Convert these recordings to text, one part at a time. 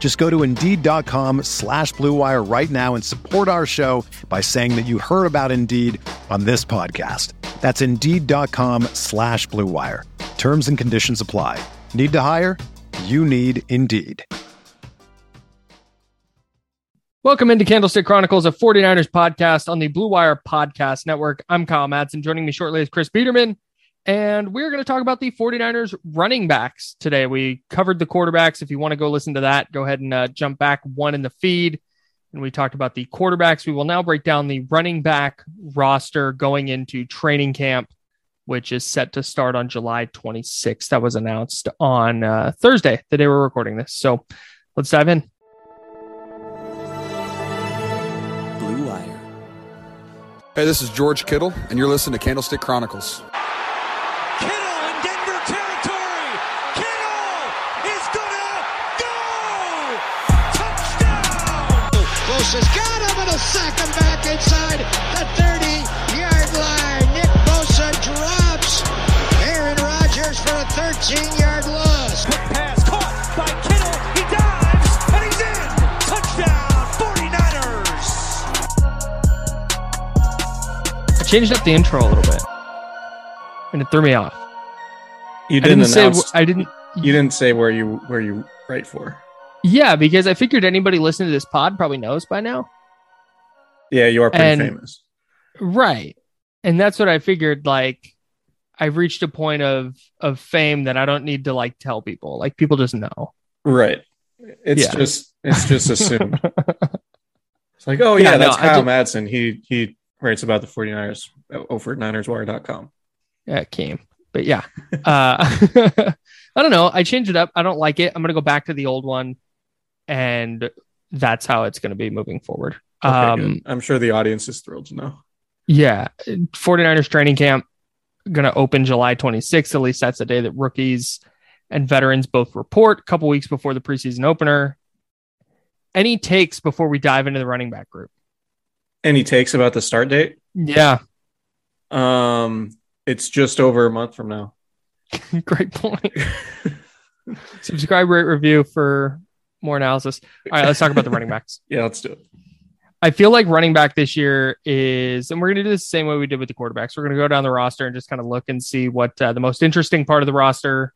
Just go to Indeed.com slash BlueWire right now and support our show by saying that you heard about Indeed on this podcast. That's Indeed.com slash BlueWire. Terms and conditions apply. Need to hire? You need Indeed. Welcome into Candlestick Chronicles, a 49ers podcast on the Blue Wire Podcast Network. I'm Kyle Madson. Joining me shortly is Chris Biederman. And we're going to talk about the 49ers running backs today. We covered the quarterbacks. If you want to go listen to that, go ahead and uh, jump back one in the feed. And we talked about the quarterbacks. We will now break down the running back roster going into training camp, which is set to start on July 26th. That was announced on uh, Thursday, the day we're recording this. So let's dive in. Blue Wire. Hey, this is George Kittle, and you're listening to Candlestick Chronicles. Close has got him and a sack him back inside the 30-yard line. Nick Bosa drops Aaron Rodgers for a 13-yard loss. Quick pass caught by Kittle. He dives and he's in. Touchdown 49ers. I changed up the intro a little bit. And it threw me off. You I didn't, didn't say. I didn't you didn't say where you where you write for. Yeah, because I figured anybody listening to this pod probably knows by now. Yeah, you are pretty And- famous. Right. And that's what I figured like I've reached a point of of fame that I don't need to like tell people. Like people just know. Right. It's Yeah. just it's just assumed. it's like, oh yeah, Yeah, that's I Kyle ju- Madson. He he writes about the 49ers over at NinersWire.com. Yeah, it came. But yeah. Uh I don't know. I changed it up. I don't like it. I'm gonna go back to the old one and that's how it's gonna be moving forward. Okay, um good. I'm sure the audience is thrilled to know. Yeah, 49ers training camp going to open July 26th. At least that's the day that rookies and veterans both report a couple weeks before the preseason opener. Any takes before we dive into the running back group? Any takes about the start date? Yeah, Um, it's just over a month from now. great point. Subscribe, rate, review for more analysis. All right, let's talk about the running backs. Yeah, let's do it. I feel like running back this year is, and we're going to do this the same way we did with the quarterbacks. We're going to go down the roster and just kind of look and see what uh, the most interesting part of the roster,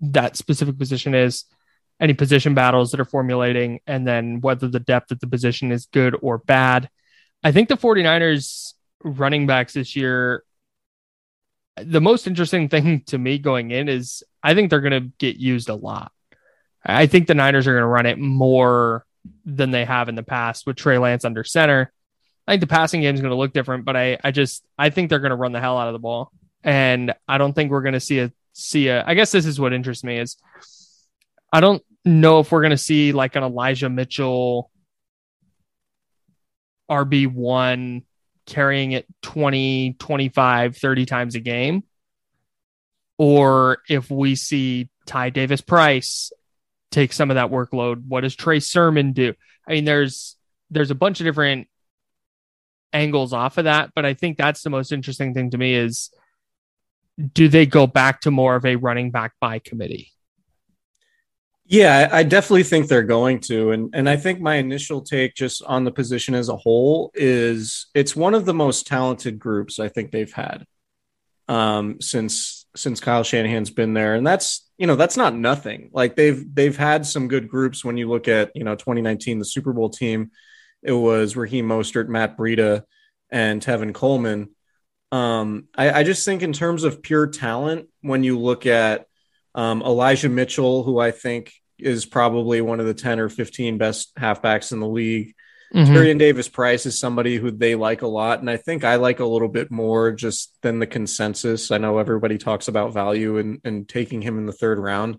that specific position is, any position battles that are formulating, and then whether the depth at the position is good or bad. I think the 49ers running backs this year, the most interesting thing to me going in is I think they're going to get used a lot. I think the Niners are going to run it more than they have in the past with Trey Lance under center. I think the passing game is going to look different, but I, I just I think they're going to run the hell out of the ball, and I don't think we're going to see a see a. I guess this is what interests me is I don't know if we're going to see like an Elijah Mitchell RB one carrying it 20, 25, 30 times a game, or if we see Ty Davis Price take some of that workload. What does Trey Sermon do? I mean, there's there's a bunch of different angles off of that, but I think that's the most interesting thing to me is do they go back to more of a running back by committee? Yeah, I definitely think they're going to, and and I think my initial take just on the position as a whole is it's one of the most talented groups I think they've had um, since since Kyle Shanahan's been there, and that's you know that's not nothing. Like they've they've had some good groups when you look at you know 2019 the Super Bowl team, it was Raheem Mostert, Matt Breida, and Tevin Coleman. Um, I, I just think in terms of pure talent, when you look at um, Elijah Mitchell, who I think is probably one of the 10 or 15 best halfbacks in the league. Mhm. Tyrion Davis Price is somebody who they like a lot. And I think I like a little bit more just than the consensus. I know everybody talks about value and, and taking him in the third round.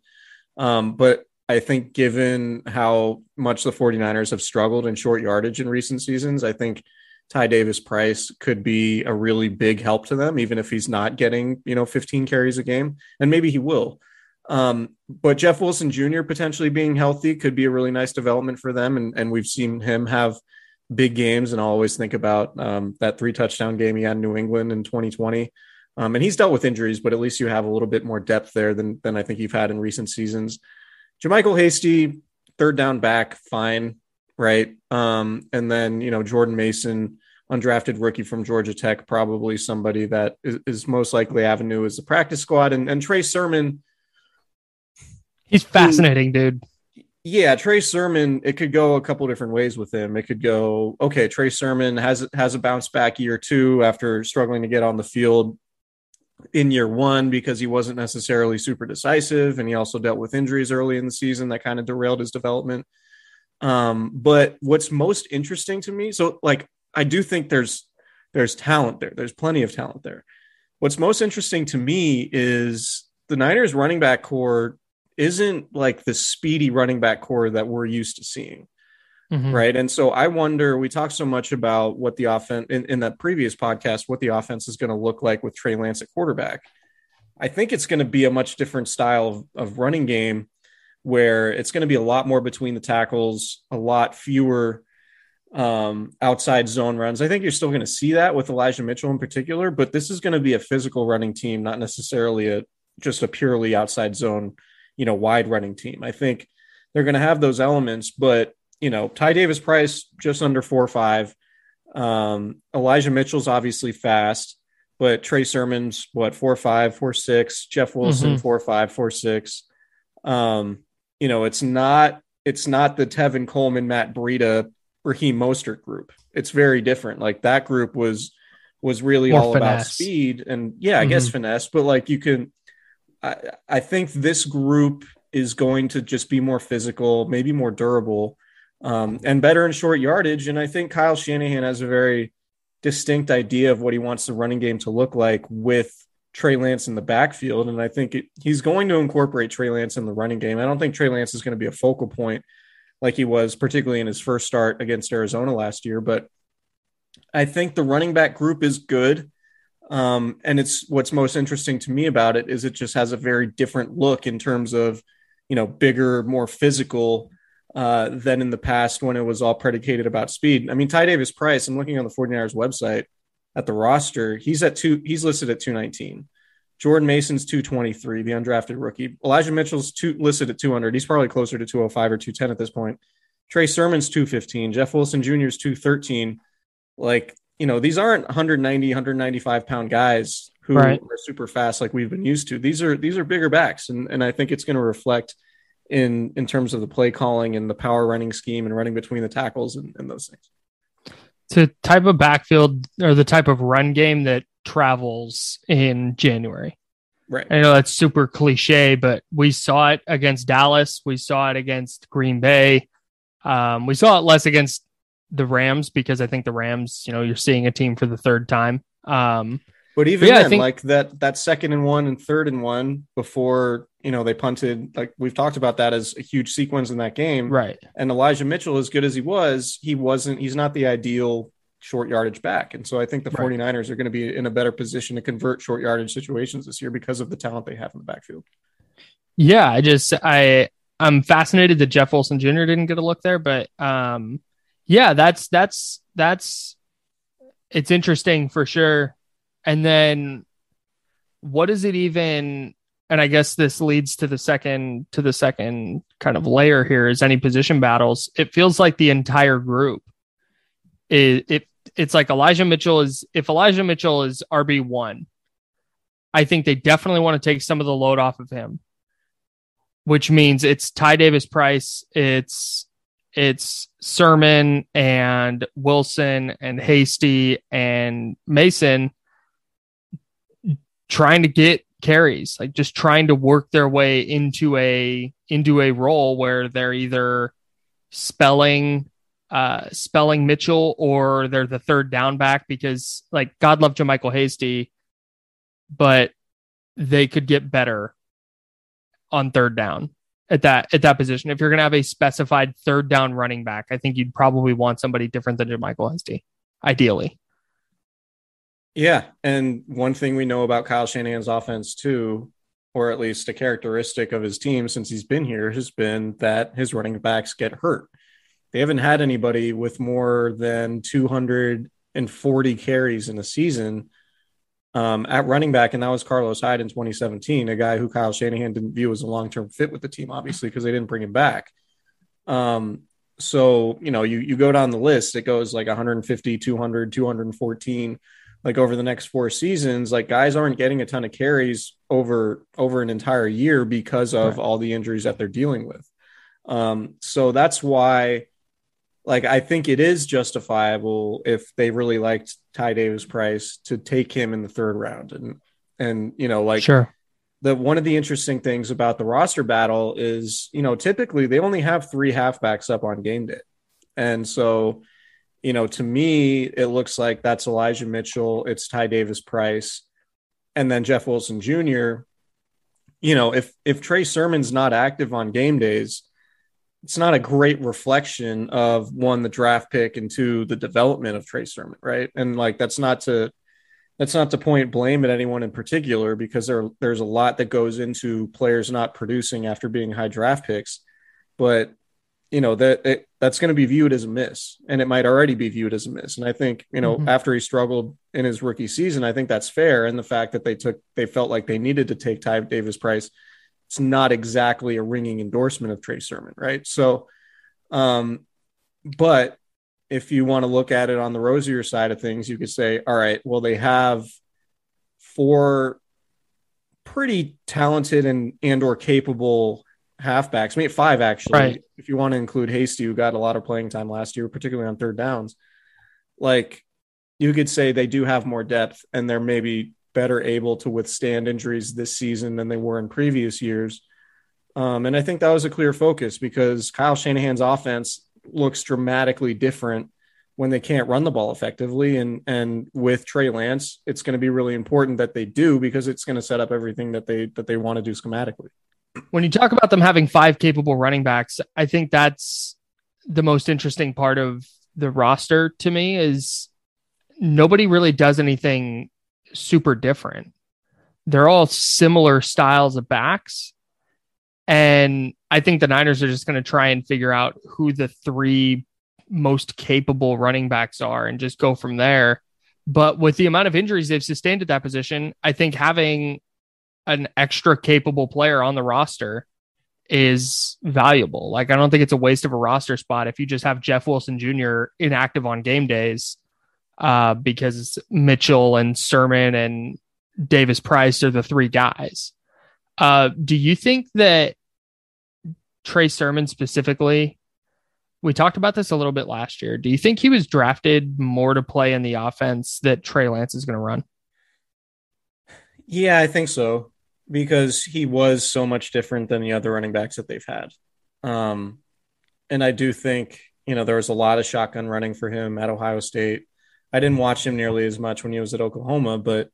Um, but I think given how much the 49ers have struggled in short yardage in recent seasons, I think Ty Davis Price could be a really big help to them, even if he's not getting, you know, 15 carries a game. And maybe he will. Um, but Jeff Wilson Jr. potentially being healthy could be a really nice development for them. And, and we've seen him have big games. And I always think about um, that three touchdown game he had in New England in 2020. Um, and he's dealt with injuries, but at least you have a little bit more depth there than, than I think you've had in recent seasons. JaMycal Hasty, third down back, fine, right? Um, and then, you know, Jordan Mason, undrafted rookie from Georgia Tech, probably somebody that is, is most likely avenue is the practice squad. And, and Trey Sermon, He's fascinating, dude. yeah, Trey Sermon, it could go a couple different ways with him. It could go, okay, Trey Sermon has has a bounce back year two after struggling to get on the field in year one because he wasn't necessarily super decisive and he also dealt with injuries early in the season that kind of derailed his development. Um, but what's most interesting to me, so like I do think there's there's talent there. There's plenty of talent there. What's most interesting to me is the Niners running back corps isn't like the speedy running back corps that we're used to seeing. Mhm. Right. And so I wonder, we talked so much about what the offense in, in that previous podcast, what the offense is going to look like with Trey Lance at quarterback. I think it's going to be a much different style of, of running game where it's going to be a lot more between the tackles, a lot fewer um, outside zone runs. I think you're still going to see that with Elijah Mitchell in particular, but this is going to be a physical running team, not necessarily a just a purely outside zone, you know, wide running team. I think they're going to have those elements, but you know, Ty Davis Price just under four or five. Um, Elijah Mitchell's obviously fast, but Trey Sermon's what four five, four six. Jeff Wilson Mhm. four five, four six. Um, you know, it's not it's not the Tevin Coleman, Matt Breida, Raheem Mostert group. It's very different. Like that group was was really More all about speed and yeah, I guess Mhm. finesse, but like you can I, I think this group is going to just be more physical, maybe more durable, um, and better in short yardage. And I think Kyle Shanahan has a very distinct idea of what he wants the running game to look like with Trey Lance in the backfield. And I think it, he's going to incorporate Trey Lance in the running game. I don't think Trey Lance is going to be a focal point like he was, particularly in his first start against Arizona last year. But I think the running back group is good. Um, and it's what's most interesting to me about it is it just has a very different look in terms of, you know, bigger, more physical uh, than in the past when it was all predicated about speed. I mean, Ty Davis Price, I'm looking on the 49ers website at the roster. He's at two, he's listed at 219. Jordan Mason's 223, the undrafted rookie. Elijah Mitchell's two, listed at 200. He's probably closer to 205 or 210 at this point. Trey Sermon's 215. Jeff Wilson Jr. is 213. Like, you know, these aren't 190, 195 pound guys who Right. are super fast like we've been used to. These are these are bigger backs, and and I think it's going to reflect in in terms of the play calling and the power running scheme and running between the tackles and, and those things. It's a type of backfield or the type of run game that travels in January. Right. I know that's super cliche, but we saw it against Dallas. We saw it against Green Bay. Um, we saw it less against the Rams because I think the Rams, you know, you're seeing a team for the third time. Um, But even Yeah, I then, think- like that that second and one and third and one before you know they punted, like we've talked about that as a huge sequence in that game. right. And Elijah Mitchell, as good as he was, he wasn't. He's not the ideal short yardage back. And so I think the Right. 49ers are going to be in a better position to convert short yardage situations this year because of the talent they have in the backfield. Yeah, I just I I'm fascinated that Jeff Wilson Jr. didn't get a look there, but um yeah, that's that's that's it's interesting for sure. And then what is it even and I guess this leads to the second to the second kind of layer here is any position battles. It feels like the entire group is it it's like Elijah Mitchell is if Elijah Mitchell is RB1, I think they definitely want to take some of the load off of him which means it's Ty Davis Price, it's it's Sermon and Wilson and Hasty and Mason. trying to get carries, like just trying to work their way into a into a role where they're either spelling uh spelling Mitchell or they're the third down back because like God love JaMycal Hasty, but they could get better on third down at that at that position. If you're gonna have a specified third down running back, I think you'd probably want somebody different than JaMycal Hasty, ideally. Yeah, and one thing we know about Kyle Shanahan's offense too, or at least a characteristic of his team since he's been here, has been that his running backs get hurt. They haven't had anybody with more than 240 carries in a season um, at running back, and that was Carlos Hyde in 2017, a guy who Kyle Shanahan didn't view as a long term fit with the team, obviously, because they didn't bring him back. Um, so, you know, you, you go down the list, it goes like 150, 200, 214 like over the next four seasons, like guys aren't getting a ton of carries over over an entire year because of right. all the injuries that they're dealing with. Um, so that's why, like, I think it is justifiable if they really liked Ty Davis Price to take him in the third round, and and you know, like, sure. The one of the interesting things about the roster battle is, you know, typically they only have three halfbacks up on game day, and so you know, to me, it looks like that's Elijah Mitchell, it's Ty Davis Price, and then Jeff Wilson Jr. You know, if if Trey Sermon's not active on game days, it's not a great reflection of one the draft pick and two the development of Trey Sermon, right? And like that's not to that's not to point blame at anyone in particular because there there's a lot that goes into players not producing after being high draft picks, but you know that it, that's going to be viewed as a miss and it might already be viewed as a miss and i think you know mm-hmm. after he struggled in his rookie season i think that's fair and the fact that they took they felt like they needed to take ty davis price it's not exactly a ringing endorsement of trey sermon right so um but if you want to look at it on the rosier side of things you could say all right well they have four pretty talented and and or capable halfbacks, maybe five actually, right. if you want to include Hasty, who got a lot of playing time last year, particularly on third downs. Like you could say they do have more depth and they're maybe better able to withstand injuries this season than they were in previous years. Um, and I think that was a clear focus because Kyle Shanahan's offense looks dramatically different when they can't run the ball effectively. And and with Trey Lance, it's going to be really important that they do because it's going to set up everything that they that they want to do schematically when you talk about them having five capable running backs, I think that's the most interesting part of the roster to me is nobody really does anything super different. They're all similar styles of backs. And I think the Niners are just going to try and figure out who the three most capable running backs are and just go from there. But with the amount of injuries they've sustained at that position, I think having an extra capable player on the roster is valuable. Like I don't think it's a waste of a roster spot if you just have Jeff Wilson Jr. inactive on game days uh, because Mitchell and Sermon and Davis Price are the three guys. Uh, do you think that Trey Sermon specifically? We talked about this a little bit last year. Do you think he was drafted more to play in the offense that Trey Lance is going to run? Yeah, I think so because he was so much different than the other running backs that they've had. Um, and I do think, you know, there was a lot of shotgun running for him at Ohio State. I didn't watch him nearly as much when he was at Oklahoma, but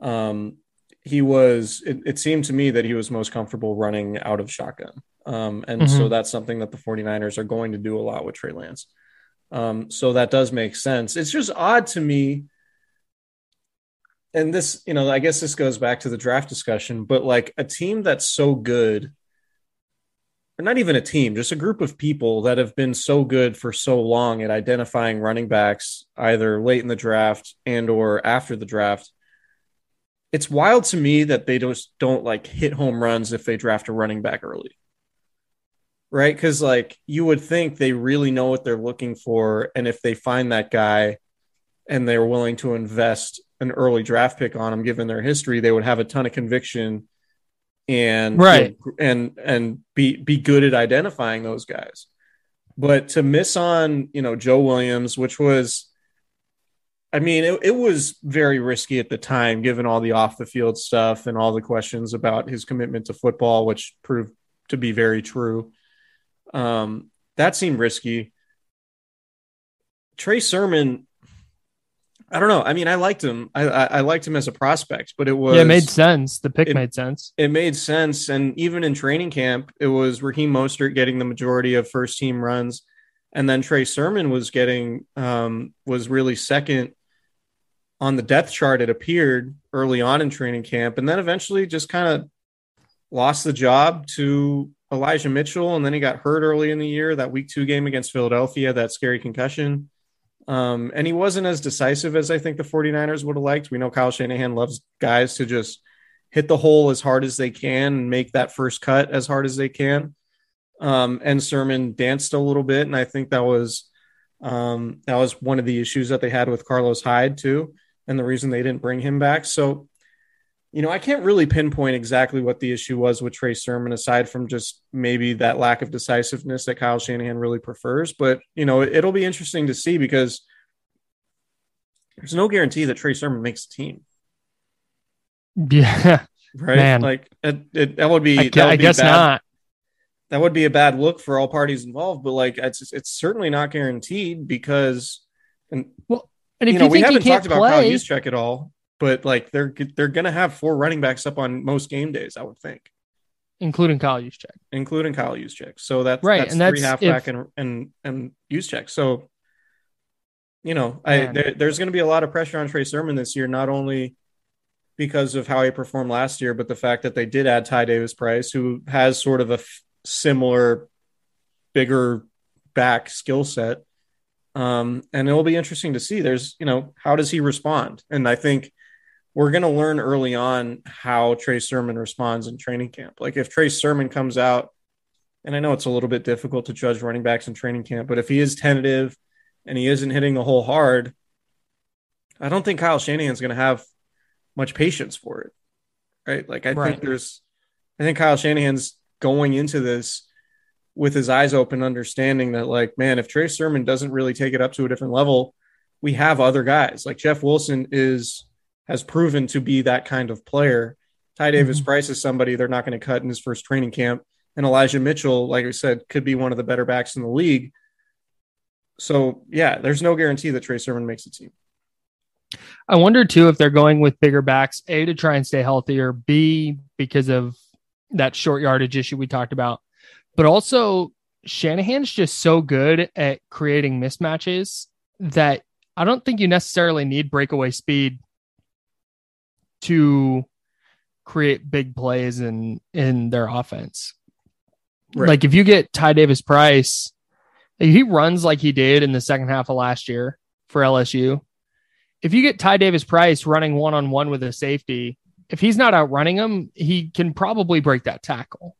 um, he was, it, it, seemed to me that he was most comfortable running out of shotgun. Um, and mm-hmm. so that's something that the 49ers are going to do a lot with Trey Lance. Um, so that does make sense. It's just odd to me and this, you know, I guess this goes back to the draft discussion, but like a team that's so good, not even a team, just a group of people that have been so good for so long at identifying running backs, either late in the draft and or after the draft. It's wild to me that they just don't like hit home runs if they draft a running back early. Right? Because like you would think they really know what they're looking for. And if they find that guy and they're willing to invest an early draft pick on them, given their history, they would have a ton of conviction and right and and be be good at identifying those guys. But to miss on, you know, Joe Williams, which was I mean, it, it was very risky at the time, given all the off the field stuff and all the questions about his commitment to football, which proved to be very true. Um, that seemed risky. Trey Sermon, I don't know. I mean, I liked him. I, I, I liked him as a prospect, but it was yeah, it made sense. The pick it- made sense. it made sense. And even in training camp, it was Raheem Mostert getting the majority of first team runs. And then Trey Sermon was getting, um, was really second on the depth chart. It appeared early on in training camp. And then eventually just kind of lost the job to Elijah Mitchell. And then he got hurt early in the year, that week two game against Philadelphia, that scary concussion. Um, and he wasn't as decisive as I think the 49ers would have liked. We know Kyle Shanahan loves guys to just hit the hole as hard as they can and make that first cut as hard as they can. Um, and Sermon danced a little bit, and I think that was um, that was one of the issues that they had with Carlos Hyde too, and the reason they didn't bring him back. So, you know, I can't really pinpoint exactly what the issue was with Trey Sermon, aside from just maybe that lack of decisiveness that Kyle Shanahan really prefers. But you know, it'll be interesting to see because there's no guarantee that Trey Sermon makes the team Yeah, right? Man. Like it, it, that would be. I, that would I be guess bad. not. That would be a bad look for all parties involved. But like, it's it's certainly not guaranteed because, and well, And if you you, know, we think he haven't talked about Kyle play, Juszczyk at all. But like, they're they're gonna have four running backs up on most game days, I would think, including Kyle Juszczyk. including Kyle Juszczyk. So that's Right, That's and three that's halfback if- and and and Juszczyk. So. You know, I there, there's going to be a lot of pressure on Trey Sermon this year, not only because of how he performed last year, but the fact that they did add Ty Davis Price, who has sort of a f- similar, bigger back skill set. Um, and it'll be interesting to see. There's, you know, how does he respond? And I think we're going to learn early on how Trey Sermon responds in training camp. Like if Trey Sermon comes out, and I know it's a little bit difficult to judge running backs in training camp, but if he is tentative and he isn't hitting the hole hard, I don't think Kyle Shanahan's going to have much patience for it. Right. Like I Right. think there's, I think Kyle Shanahan's going into this with his eyes open, understanding that, like, man, if Trey Sermon doesn't really take it up to a different level, we have other guys. Like Jeff Wilson is, has proven to be that kind of player. Ty Davis Mhm. Price is somebody they're not going to cut in his first training camp. And Elijah Mitchell, like I said, could be one of the better backs in the league. So, yeah, there's no guarantee that Trey Sermon makes a team. I wonder too if they're going with bigger backs, A, to try and stay healthier, B, because of that short yardage issue we talked about. But also, Shanahan's just so good at creating mismatches that I don't think you necessarily need breakaway speed to create big plays in in their offense. Right. Like if you get Ty Davis Price, he runs like he did in the second half of last year for LSU. If you get Ty Davis Price running one on one with a safety, if he's not outrunning him, he can probably break that tackle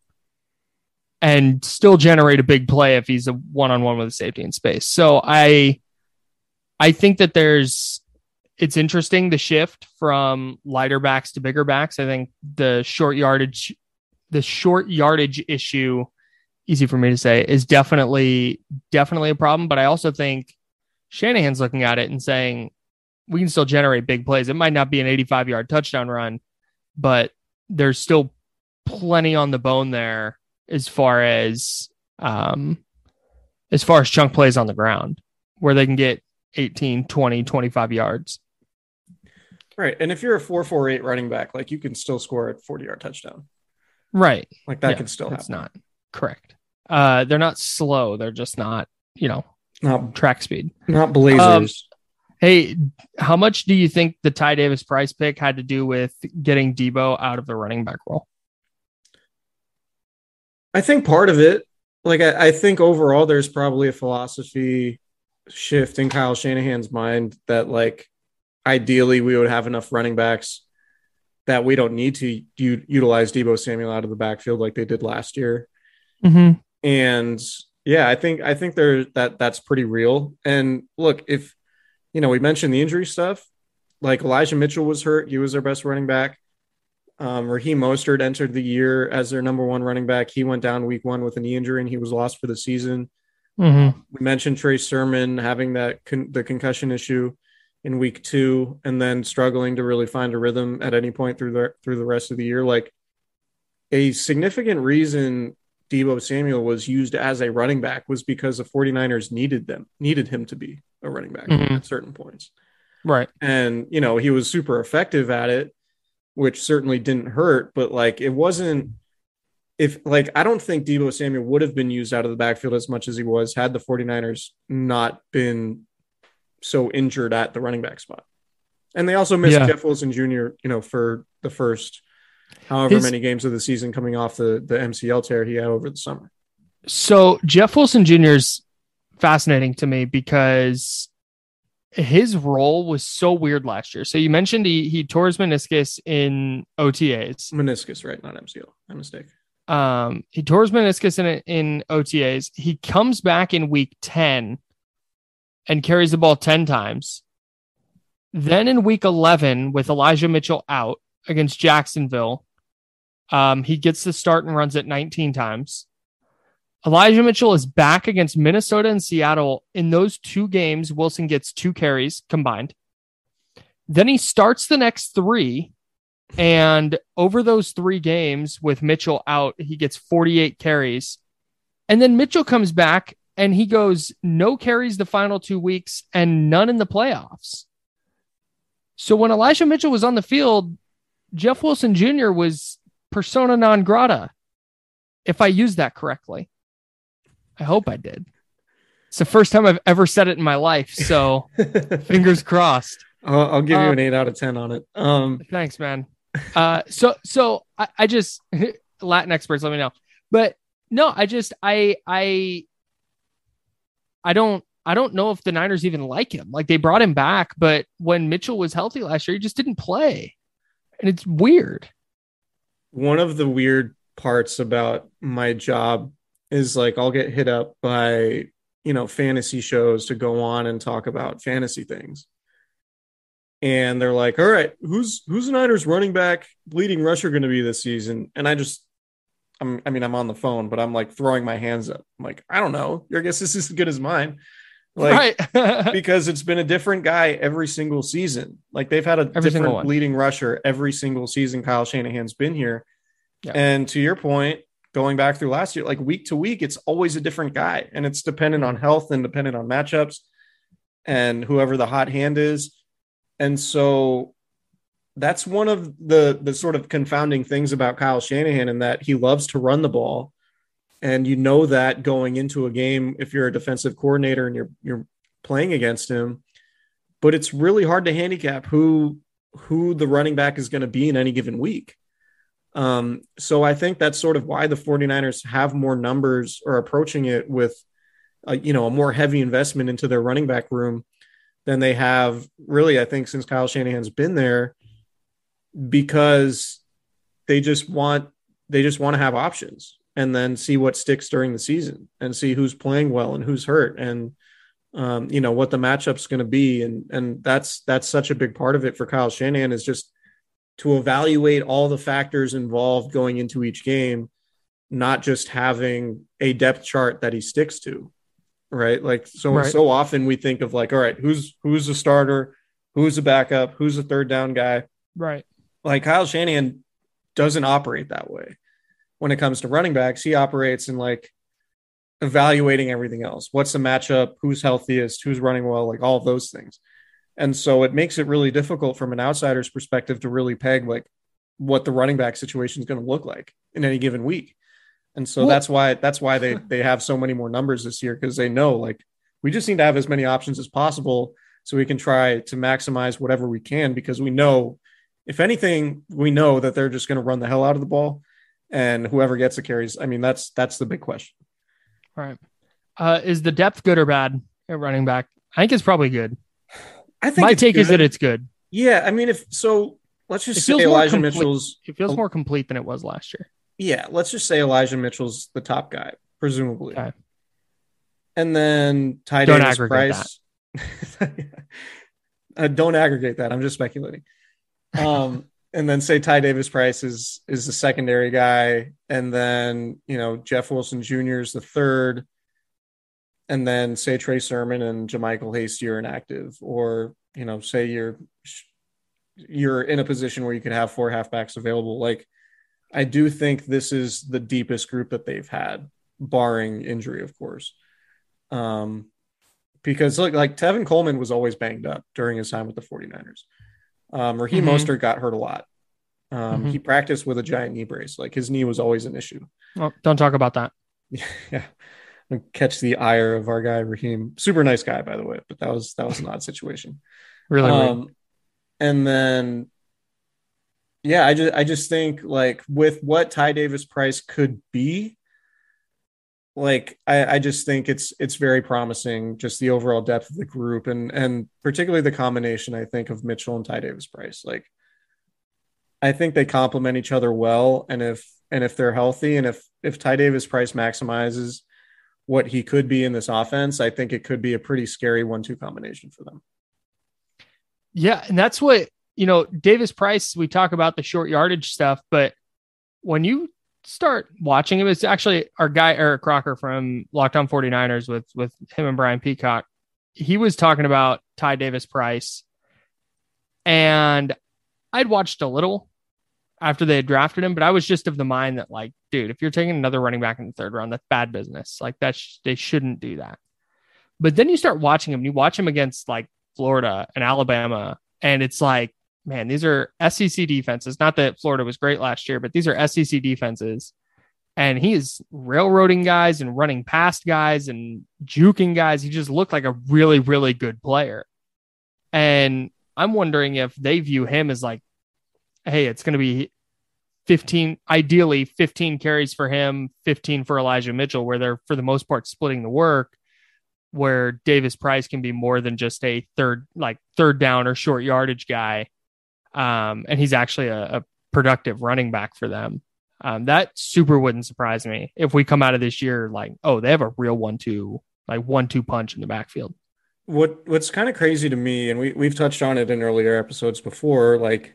and still generate a big play if he's a one on one with a safety in space. So I I think that there's it's interesting the shift from lighter backs to bigger backs. I think the short yardage the short yardage issue easy for me to say is definitely definitely a problem, but I also think Shanahan's looking at it and saying we can still generate big plays. It might not be an 85 yard touchdown run, but there's still plenty on the bone there as far as um as far as chunk plays on the ground where they can get 18, 20, 25 yards. Right. And if you're a 448 running back, like you can still score a 40 yard touchdown. Right. Like that Yeah, can still It's happen. not correct. Uh they're not slow, they're just not, you know, Not, track speed. not Blazers. Um, Hey, how much do you think the Ty Davis price pick had to do with getting Deebo out of the running back role? I think part of it, like I, I think overall, there's probably a philosophy shift in Kyle Shanahan's mind that like ideally we would have enough running backs that we don't need to u- utilize Deebo Samuel out of the backfield like they did last year. Mm-hmm. And yeah, I think I think there that that's pretty real. And look, if you know, we mentioned the injury stuff, like Elijah Mitchell was hurt, he was their best running back. Um, Raheem Mostert entered the year as their number one running back. He went down week one with a knee injury and he was lost for the season. Mm-hmm. We mentioned Trey Sermon having that con- the concussion issue in week two and then struggling to really find a rhythm at any point through the through the rest of the year. Like a significant reason Deebo Samuel was used as a running back was because the 49ers needed them, needed him to be a running back Mhm. at certain points. Right. And, you know, he was super effective at it, which certainly didn't hurt, but like it wasn't if like I don't think Deebo Samuel would have been used out of the backfield as much as he was had the 49ers not been so injured at the running back spot. And they also missed Yeah. Jeff Wilson Jr., you know, for the first however His- many games of the season coming off the the MCL tear he had over the summer. So Jeff Wilson Jr. is fascinating to me because his role was so weird last year. So you mentioned he he tore his meniscus in OTAs. Meniscus, right? Not MCL. My mistake. Um, he tore his meniscus in in OTAs. He comes back in week ten and carries the ball ten times. Then in week eleven, with Elijah Mitchell out against Jacksonville, um, he gets the start and runs it nineteen times. Elijah Mitchell is back against Minnesota and Seattle. In those two games, Wilson gets two carries combined. Then he starts the next three. And over those three games with Mitchell out, he gets 48 carries. And then Mitchell comes back and he goes no carries the final two weeks and none in the playoffs. So when Elijah Mitchell was on the field, Jeff Wilson Jr. was persona non grata, if I used that correctly. I hope I did. It's the first time I've ever said it in my life. So fingers crossed. I'll, I'll give you Um, an eight out of ten on it. Um, Thanks, man. Uh, so so I, I just Latin experts, let me know. But no, I just I I I don't I don't know if the Niners even like him. Like they brought him back, but when Mitchell was healthy last year, he just didn't play, and it's weird. one of the weird parts about my job is like I'll get hit up by you know fantasy shows to go on and talk about fantasy things. And they're like, "All right, who's who's the Niners running back leading rusher going to be this season?" And I just I'm I mean I'm on the phone, but I'm like throwing my hands up. I'm like, "I don't know. Your guess this is as good as mine." Like right. because it's been a different guy every single season. Like they've had a Every different leading rusher every single season Kyle Shanahan's been here. Yeah. And to your point, going back through last year, like week to week, it's always a different guy. And it's dependent on health and dependent on matchups and whoever the hot hand is. And so that's one of the the sort of confounding things about Kyle Shanahan in that he loves to run the ball. And you know that going into a game if you're a defensive coordinator and you're you're playing against him. But it's really hard to handicap who who the running back is going to be in any given week. Um, so I think that's sort of why the 49ers have more numbers or approaching it with a, you know a more heavy investment into their running back room than they have really I think since Kyle Shanahan's been there because they just want they just want to have options and then see what sticks during the season and see who's playing well and who's hurt and um, you know what the matchup's going to be. And and that's that's such a big part of it for Kyle Shanahan is just to evaluate all the factors involved going into each game not just having a depth chart that he sticks to right? Like so Right. so often we think of like all right who's who's the starter? Who's the backup? Who's the third down guy? Right. Like Kyle Shanahan doesn't operate that way when it comes to running backs. He operates in like evaluating everything else. What's the matchup? Who's healthiest? Who's running well? Like all of those things. And so it makes it really difficult from an outsider's perspective to really peg like what the running back situation is going to look like in any given week. And so Well- that's why that's why they they have so many more numbers this year because they know like we just need to have as many options as possible so we can try to maximize whatever we can because we know if anything, we know that they're just going to run the hell out of the ball, and whoever gets the carries. I mean, that's that's the big question. Right. Uh, is the depth good or bad at running back? I think it's probably good. I think My take is that it's good. yeah. I mean, if so, let's It just say Elijah complete. Mitchell's It feels Oh. more complete than it was last year. yeah. Let's just say Elijah Mitchell's the top guy, presumably, Okay. and then Ty Don't Davis aggregate Price. uh, don't aggregate that. I'm just speculating. Um, and then say Ty Davis Price is is the secondary guy, and then you know Jeff Wilson Jr. is the third, and then say Trey Sermon and JaMycal Hasty are inactive, or you know, say you're you're in a position where you could have four halfbacks available. Like, I do think this is the deepest group that they've had, barring injury, of course. Um, because look, like Tevin Coleman was always banged up during his time with the 49ers. Um, Raheem Mhm. Mostert got hurt a lot. Um, Mhm. He practiced with a giant knee brace. Like his knee was always an issue. Oh, don't talk about that. yeah. Catch the ire of our guy Raheem. Super nice guy, by the way, but that was that was an odd situation. Really. Um, and then, yeah, I just I just think like with what Ty Davis Price could be, like I, I just think it's it's very promising. Just the overall depth of the group, and and particularly the combination I think of Mitchell and Ty Davis Price. Like, I think they complement each other well, and if and if they're healthy, and if if Ty Davis Price maximizes what he could be in this offense, I think it could be a pretty scary one-two combination for them. Yeah, and that's what you know, Davis Price. We talk about the short yardage stuff, but when you start watching him, it's actually our guy Eric Crocker from Locked On 49ers with with him and Brian Peacock. He was talking about Ty Davis Price, and I'd watched a little after they had drafted him, but I was just of the mind that like, dude, if you're taking another running back in the third round, that's bad business. Like that's they shouldn't do that. But then you start watching him, you watch him against like Florida and Alabama, and it's like, man, these are SEC defenses. Not that Florida was great last year, but these are SEC defenses. And he is railroading guys and running past guys and juking guys. He just looked like a really, really good player. And I'm wondering if they view him as like, hey, it's going to be 15, ideally 15 carries for him, 15 for Elijah Mitchell, where they're for the most part splitting the work where Davis Price can be more than just a third, like third down or short yardage guy. Um, and he's actually a, a productive running back for them. Um, that super wouldn't surprise me if we come out of this year like, oh, they have a real one two, like one two punch in the backfield. What what's kind of crazy to me, and we we've touched on it in earlier episodes before, like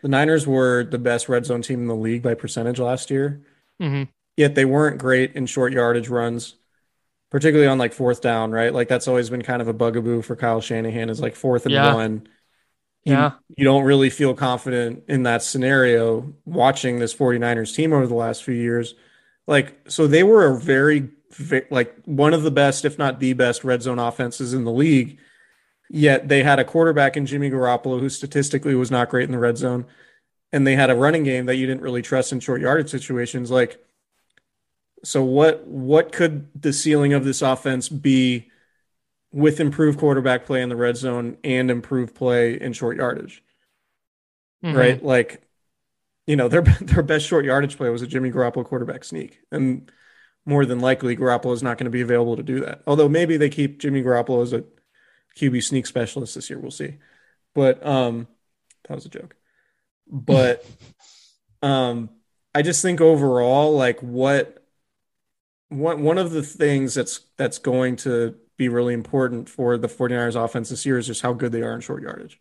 the Niners were the best red zone team in the league by percentage last year. Mm-hmm. Yet they weren't great in short yardage runs, particularly on like fourth down, right? Like that's always been kind of a bugaboo for Kyle Shanahan is like fourth and Yeah. one. You, Yeah. You don't really feel confident in that scenario watching this 49ers team over the last few years. Like, so they were a very, ve- like one of the best, if not the best red zone offenses in the league. Yet they had a quarterback in Jimmy Garoppolo who statistically was not great in the red zone. And they had a running game that you didn't really trust in short yardage situations. Like, so what what could the ceiling of this offense be with improved quarterback play in the red zone and improved play in short yardage? Mhm. Right? Like, you know, their their best short yardage play was a Jimmy Garoppolo quarterback sneak. And more than likely Garoppolo is not going to be available to do that. Although maybe they keep Jimmy Garoppolo as a QB sneak specialist this year. We'll see. But um that was a joke. But um I just think overall, like what one one of the things that's that's going to be really important for the 49ers offense this year is just how good they are in short yardage.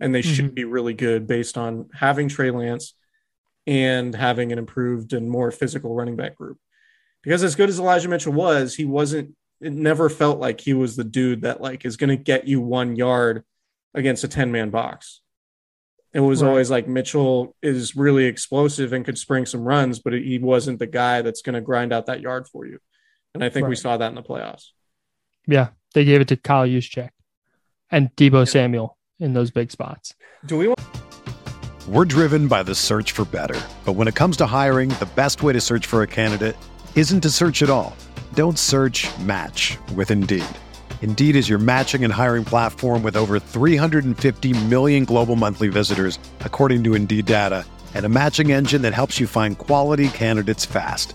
And they should Mhm. be really good based on having Trey Lance and having an improved and more physical running back group. Because as good as Elijah Mitchell was, he wasn't it never felt like he was the dude that like is going to get you 1 yard against a 10-man box. It was Right. always like Mitchell is really explosive and could spring some runs, but he wasn't the guy that's going to grind out that yard for you. And I think we saw that in the playoffs. Yeah. They gave it to Kyle Juszczyk and Deebo Samuel in those big spots. Do we want We're driven by the search for better. But when it comes to hiring, the best way to search for a candidate isn't to search at all. Don't search match with Indeed. Indeed is your matching and hiring platform with over 350 million global monthly visitors, according to Indeed data, and a matching engine that helps you find quality candidates fast.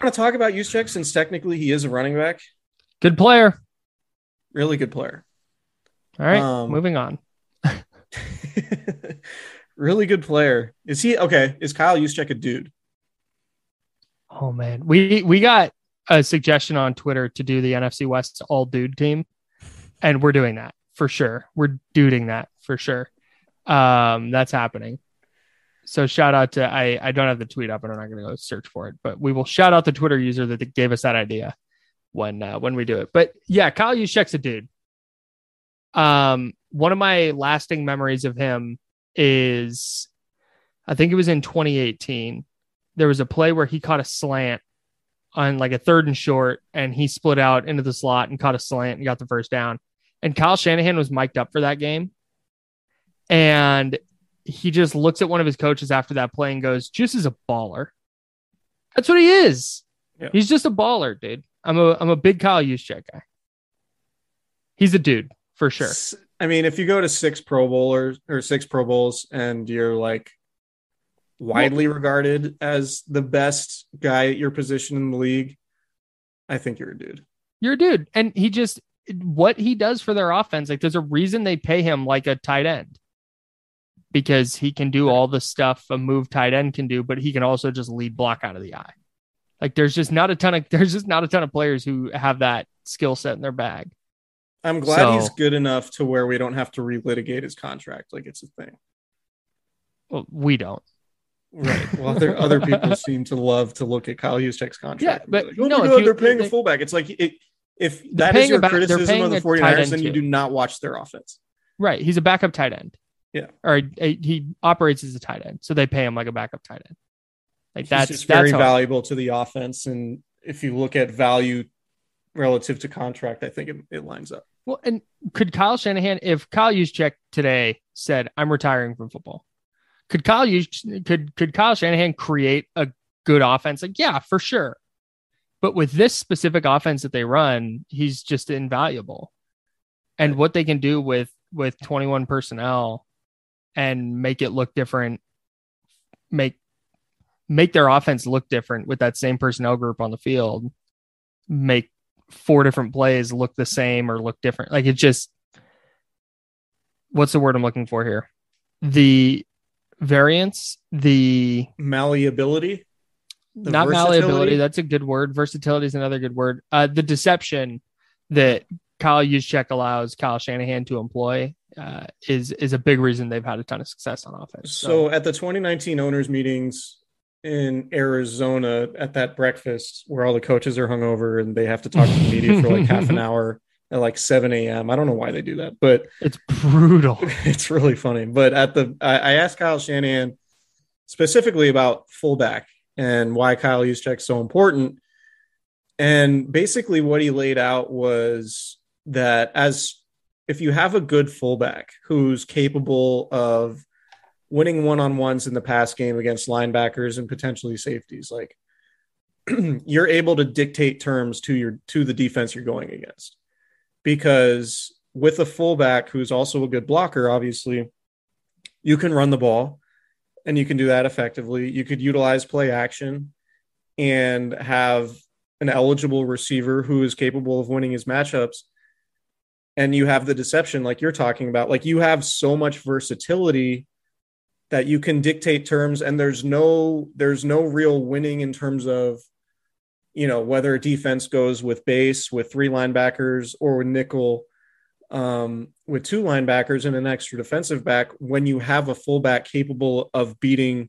Want to talk about Juszczyk since technically he is a running back. Good player. Really good player. All right, Um, moving on. really good player. Is he okay? Is Kyle Juszczyk a dude? Oh man, we we got a suggestion on Twitter to do the NFC West all dude team, and we're doing that for sure. We're duding that for sure. Um, that's happening. So shout out to I I don't have the tweet up and I'm not going to go search for it, but we will shout out the Twitter user that gave us that idea when uh, when we do it. But yeah, Kyle Juszczyk's a dude. Um, one of my lasting memories of him is, I think it was in 2018. There was a play where he caught a slant on like a third and short, and he split out into the slot and caught a slant and got the first down. And Kyle Shanahan was mic'd up for that game, and he just looks at one of his coaches after that play and goes, "Juice is a baller." That's what he is. Yeah. He's just a baller, dude. I'm a I'm a big Kyle Juszczyk guy. He's a dude for sure. I mean, if you go to six Pro Bowlers or six Pro Bowls and you're like widely regarded as the best guy at your position in the league, I think you're a dude. You're a dude. And he just what he does for their offense, like there's a reason they pay him like a tight end. Because he can do all the stuff a move tight end can do, but he can also just lead block out of the eye. Like there's just not a ton of there's just not a ton of players who have that skill set in their bag. I'm glad So- he's good enough to where we don't have to relitigate his contract like it's a thing. Well, we don't. Right. Well, other other people seem to love to look at Kyle Juszczyk's contract. Yeah, but like, oh no, my if God, you- they're paying they- a fullback. It's like it, if that is your a back- criticism of the a 49ers, end then you do not watch their offense. Right. He's a backup tight end. Yeah. Or he, he operates as a tight end. So they pay him like a backup tight end. Like that's just very how- valuable to the offense. And if you look at value relative to contract, I think it, it lines up. Well, and could Kyle Shanahan, if Kyle Juszczyk today said, "I'm retiring from football," could Kyle Jus- could could Kyle Shanahan create a good offense? Like, yeah, for sure. But with this specific offense that they run, he's just invaluable. And what they can do with with 21 personnel and make it look different, make make their offense look different with that same personnel group on the field, make four different plays look the same or look different. Like it just what's the word I'm looking for here? The variance, the Malleability. The not malleability, that's a good word. Versatility is another good word. Uh, the deception that Kyle Juszczyk allows Kyle Shanahan to employ uh, is is a big reason they've had a ton of success on offense. So at the 2019 owners meetings in Arizona at that breakfast where all the coaches are hungover and they have to talk to the media for like half an hour at like 7 a.m. I don't know why they do that, but it's brutal. it's really funny. But at the I, I asked Kyle Shanahan specifically about fullback and why Kyle Juszczyk's so important. And basically what he laid out was that as if you have a good fullback who's capable of winning one-on-ones in the pass game against linebackers and potentially safeties, like you're able to dictate terms to your to the defense you're going against. Because with a fullback who's also a good blocker, obviously, you can run the ball and you can do that effectively. You could utilize play action and have an eligible receiver who is capable of winning his matchups. And you have the deception, like you're talking about. Like you have so much versatility that you can dictate terms, and there's no there's no real winning in terms of you know whether a defense goes with base with three linebackers or with nickel um, with two linebackers and an extra defensive back when you have a fullback capable of beating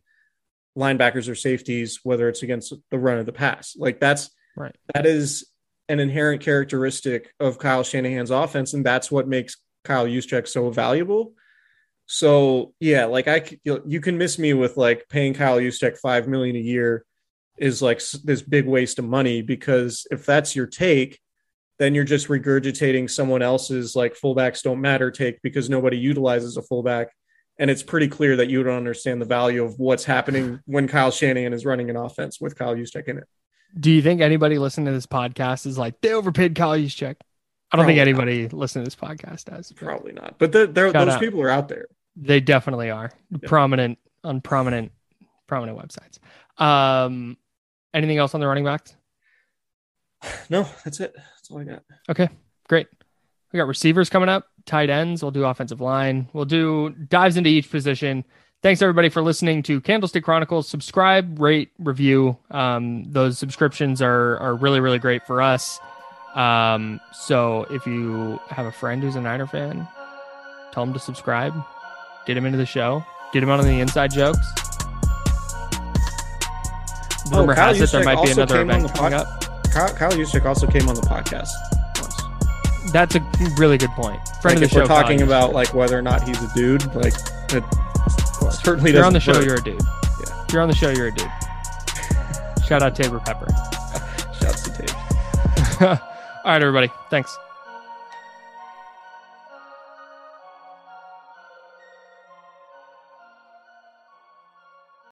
linebackers or safeties, whether it's against the run or the pass. Like that's Right. That is an inherent characteristic of Kyle Shanahan's offense, and that's what makes Kyle Juszczyk so valuable. So yeah, like I you can miss me with like paying Kyle Juszczyk five million a year is like this big waste of money because if that's your take, then you're just regurgitating someone else's like fullbacks don't matter take because nobody utilizes a fullback. And it's pretty clear that you don't understand the value of what's happening when Kyle Shanahan is running an offense with Kyle Juszczyk in it. Do you think anybody listening to this podcast is like they overpaid Kyle Juszczyk? I don't think Probably not. anybody listening to this podcast does. Probably not, but the, those out. people are out there. They definitely are prominent on prominent prominent websites. Um, anything else on the running backs? No, that's it. That's all I got. Okay, great. We got receivers coming up, tight ends. We'll do offensive line. We'll do dives into each position. Thanks everybody for listening to Candlestick Chronicles. Subscribe, rate, review. Um, those subscriptions are are really really great for us. Um, so if you have a friend who's a Niner fan, tell them to subscribe. Get him into the show. Get him out on the inside jokes. Rumor Oh, Kyle has it there might be also another came on event the coming up. Kyle, Kyle Juszczyk also came on the podcast once. That's a really good point. Friend like if show. we're talking Kyle about Juszczyk. like whether or not he's a dude, like it certainly If you're on the show, work. you're a dude. Yeah. If you're on the show, you're a dude. Shout out Tabor Pepper. Shouts to Tate. All right, everybody. Thanks.